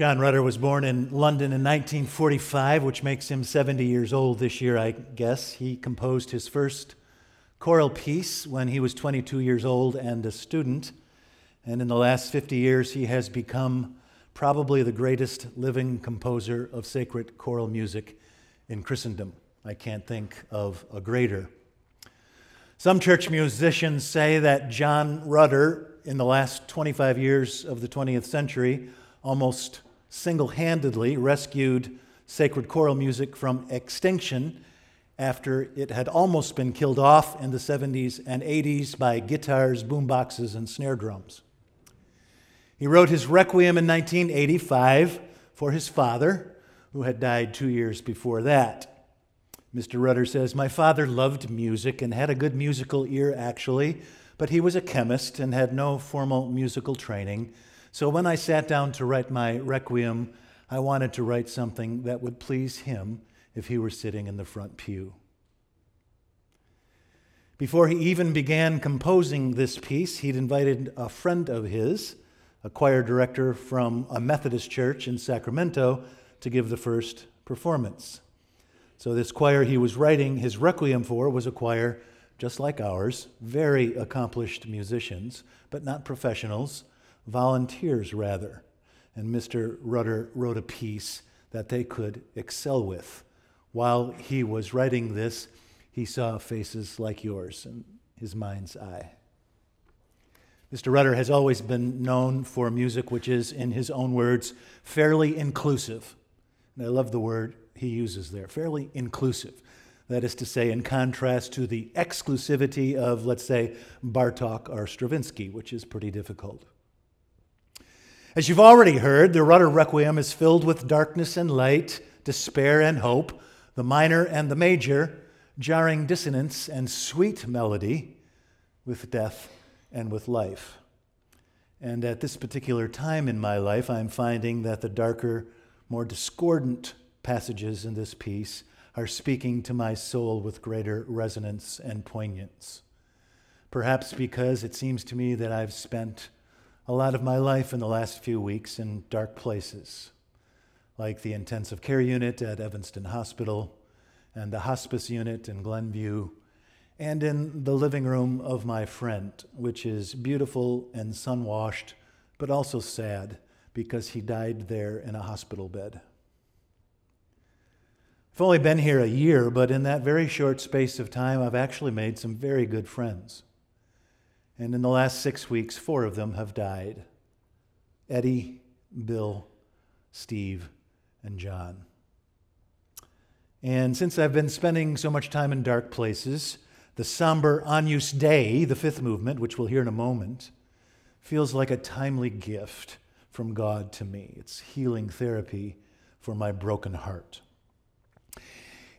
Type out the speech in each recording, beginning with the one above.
John Rutter was born in London in 1945, which makes him 70 years old this year, I guess. He composed his first choral piece when he was 22 years old and a student. And in the last 50 years, he has become probably the greatest living composer of sacred choral music in Christendom. I can't think of a greater. Some church musicians say that John Rutter, in the last 25 years of the 20th century, almost single handedly rescued sacred choral music from extinction after it had almost been killed off in the 70s and 80s by guitars, boomboxes, and snare drums. He wrote his Requiem in 1985 for his father, who had died two years before that. Mr. Rutter says, My father loved music and had a good musical ear, actually, but he was a chemist and had no formal musical training. So when I sat down to write my requiem, I wanted to write something that would please him if he were sitting in the front pew. Before he even began composing this piece, he'd invited a friend of his, a choir director from a Methodist church in Sacramento, to give the first performance. So, this choir he was writing his requiem for was a choir just like ours, very accomplished musicians, but not professionals volunteers rather. And Mr. Rutter wrote a piece that they could excel with. While he was writing this, he saw faces like yours in his mind's eye. Mr. Rutter has always been known for music which is, in his own words, fairly inclusive. And I love the word he uses there fairly inclusive. That is to say, in contrast to the exclusivity of, let's say, Bartok or Stravinsky, which is pretty difficult. As you've already heard, the Rutter Requiem is filled with darkness and light, despair and hope, the minor and the major, jarring dissonance and sweet melody, with death and with life. And at this particular time in my life, I'm finding that the darker, more discordant passages in this piece are speaking to my soul with greater resonance and poignance. Perhaps because it seems to me that I've spent a lot of my life in the last few weeks in dark places, like the intensive care unit at Evanston Hospital and the hospice unit in Glenview, and in the living room of my friend, which is beautiful and sun washed, but also sad because he died there in a hospital bed. I've only been here a year, but in that very short space of time, I've actually made some very good friends. And in the last six weeks, four of them have died Eddie, Bill, Steve, and John. And since I've been spending so much time in dark places, the somber Agnus Dei, the fifth movement, which we'll hear in a moment, feels like a timely gift from God to me. It's healing therapy for my broken heart.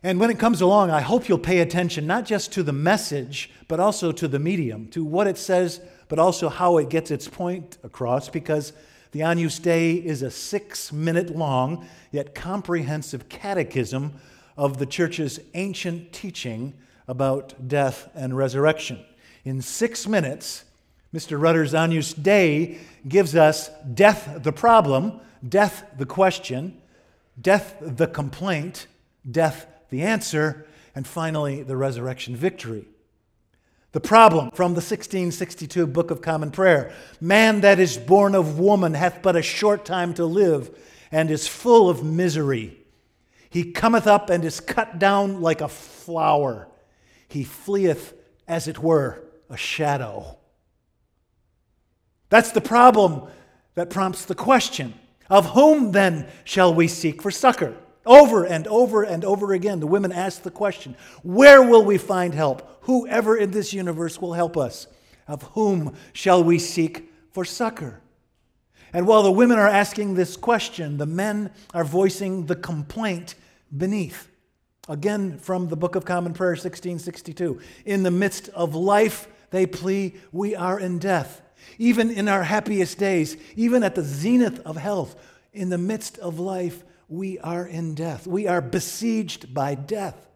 And when it comes along, I hope you'll pay attention not just to the message, but also to the medium, to what it says, but also how it gets its point across, because the Agnus Dei is a six minute long, yet comprehensive catechism of the church's ancient teaching about death and resurrection. In six minutes, Mr. Rutter's Agnus Dei gives us death the problem, death the question, death the complaint, death the answer, and finally, the resurrection victory. The problem from the 1662 Book of Common Prayer Man that is born of woman hath but a short time to live, and is full of misery. He cometh up and is cut down like a flower. He fleeth, as it were, a shadow. That's the problem that prompts the question of whom then shall we seek for succor? Over and over and over again, the women ask the question Where will we find help? Whoever in this universe will help us. Of whom shall we seek for succor? And while the women are asking this question, the men are voicing the complaint beneath. Again, from the Book of Common Prayer, 1662. In the midst of life, they plea, we are in death. Even in our happiest days, even at the zenith of health, in the midst of life, we are in death. We are besieged by death.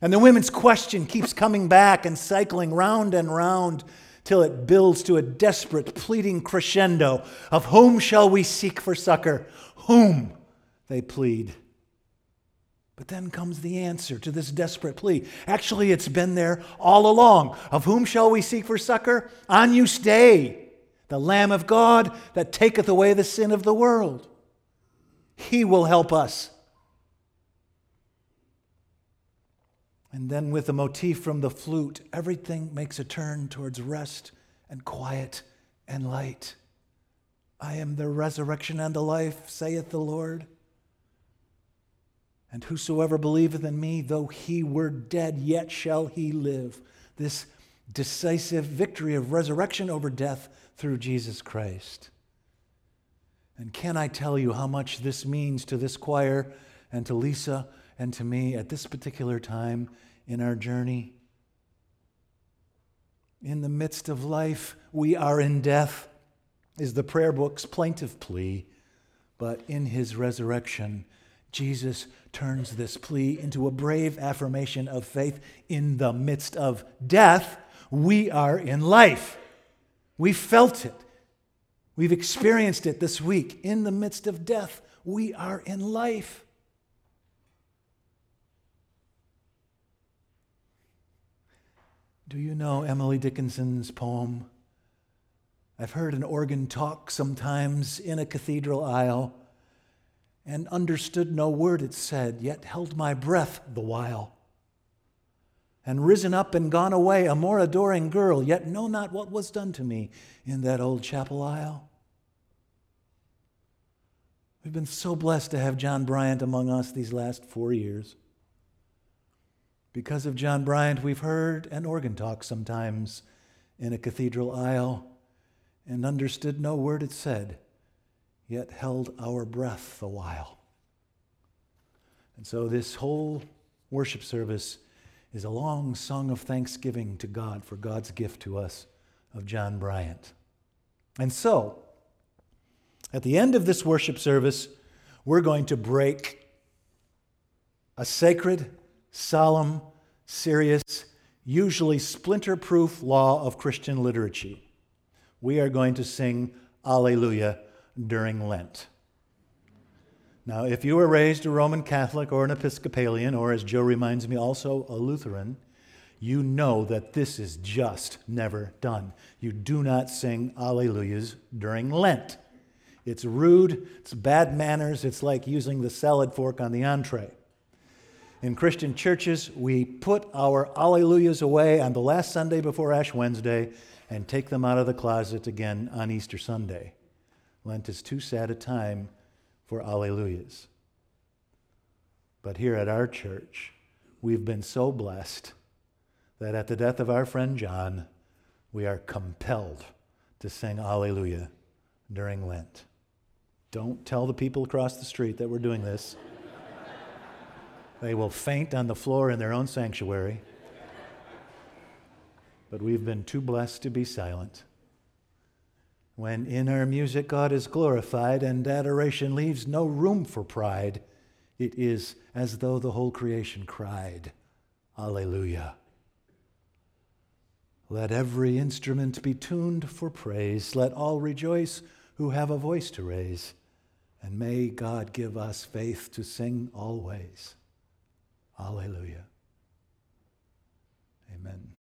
And the women's question keeps coming back and cycling round and round till it builds to a desperate, pleading crescendo of whom shall we seek for succor? Whom? They plead. But then comes the answer to this desperate plea. Actually, it's been there all along. Of whom shall we seek for succor? On you stay, the Lamb of God that taketh away the sin of the world. He will help us. And then, with the motif from the flute, everything makes a turn towards rest and quiet and light. I am the resurrection and the life, saith the Lord. And whosoever believeth in me, though he were dead, yet shall he live. This decisive victory of resurrection over death through Jesus Christ. And can I tell you how much this means to this choir and to Lisa and to me at this particular time in our journey. In the midst of life, we are in death, is the prayer book's plaintive plea. But in his resurrection, Jesus turns this plea into a brave affirmation of faith. In the midst of death, we are in life. We felt it. We've experienced it this week. In the midst of death, we are in life. Do you know Emily Dickinson's poem? I've heard an organ talk sometimes in a cathedral aisle and understood no word it said, yet held my breath the while. And risen up and gone away, a more adoring girl, yet know not what was done to me in that old chapel aisle. We've been so blessed to have John Bryant among us these last four years. Because of John Bryant, we've heard an organ talk sometimes in a cathedral aisle and understood no word it said, yet held our breath a while. And so this whole worship service is a long song of thanksgiving to God for God's gift to us of John Bryant. And so, at the end of this worship service, we're going to break a sacred solemn, serious, usually splinter proof law of Christian liturgy. We are going to sing Alleluia during Lent. Now, if you were raised a Roman Catholic or an Episcopalian, or as Joe reminds me, also a Lutheran, you know that this is just never done. You do not sing Alleluias during Lent. It's rude, it's bad manners, it's like using the salad fork on the entree. In Christian churches, we put our Alleluias away on the last Sunday before Ash Wednesday and take them out of the closet again on Easter Sunday. Lent is too sad a time for Alleluias. But here at our church, we've been so blessed that at the death of our friend John, we are compelled to sing Alleluia during Lent. Don't tell the people across the street that we're doing this. They will faint on the floor in their own sanctuary. But we've been too blessed to be silent. When in our music God is glorified and adoration leaves no room for pride, it is as though the whole creation cried, Alleluia. Let every instrument be tuned for praise. Let all rejoice who have a voice to raise. And may God give us faith to sing always. Alleluia. Amen.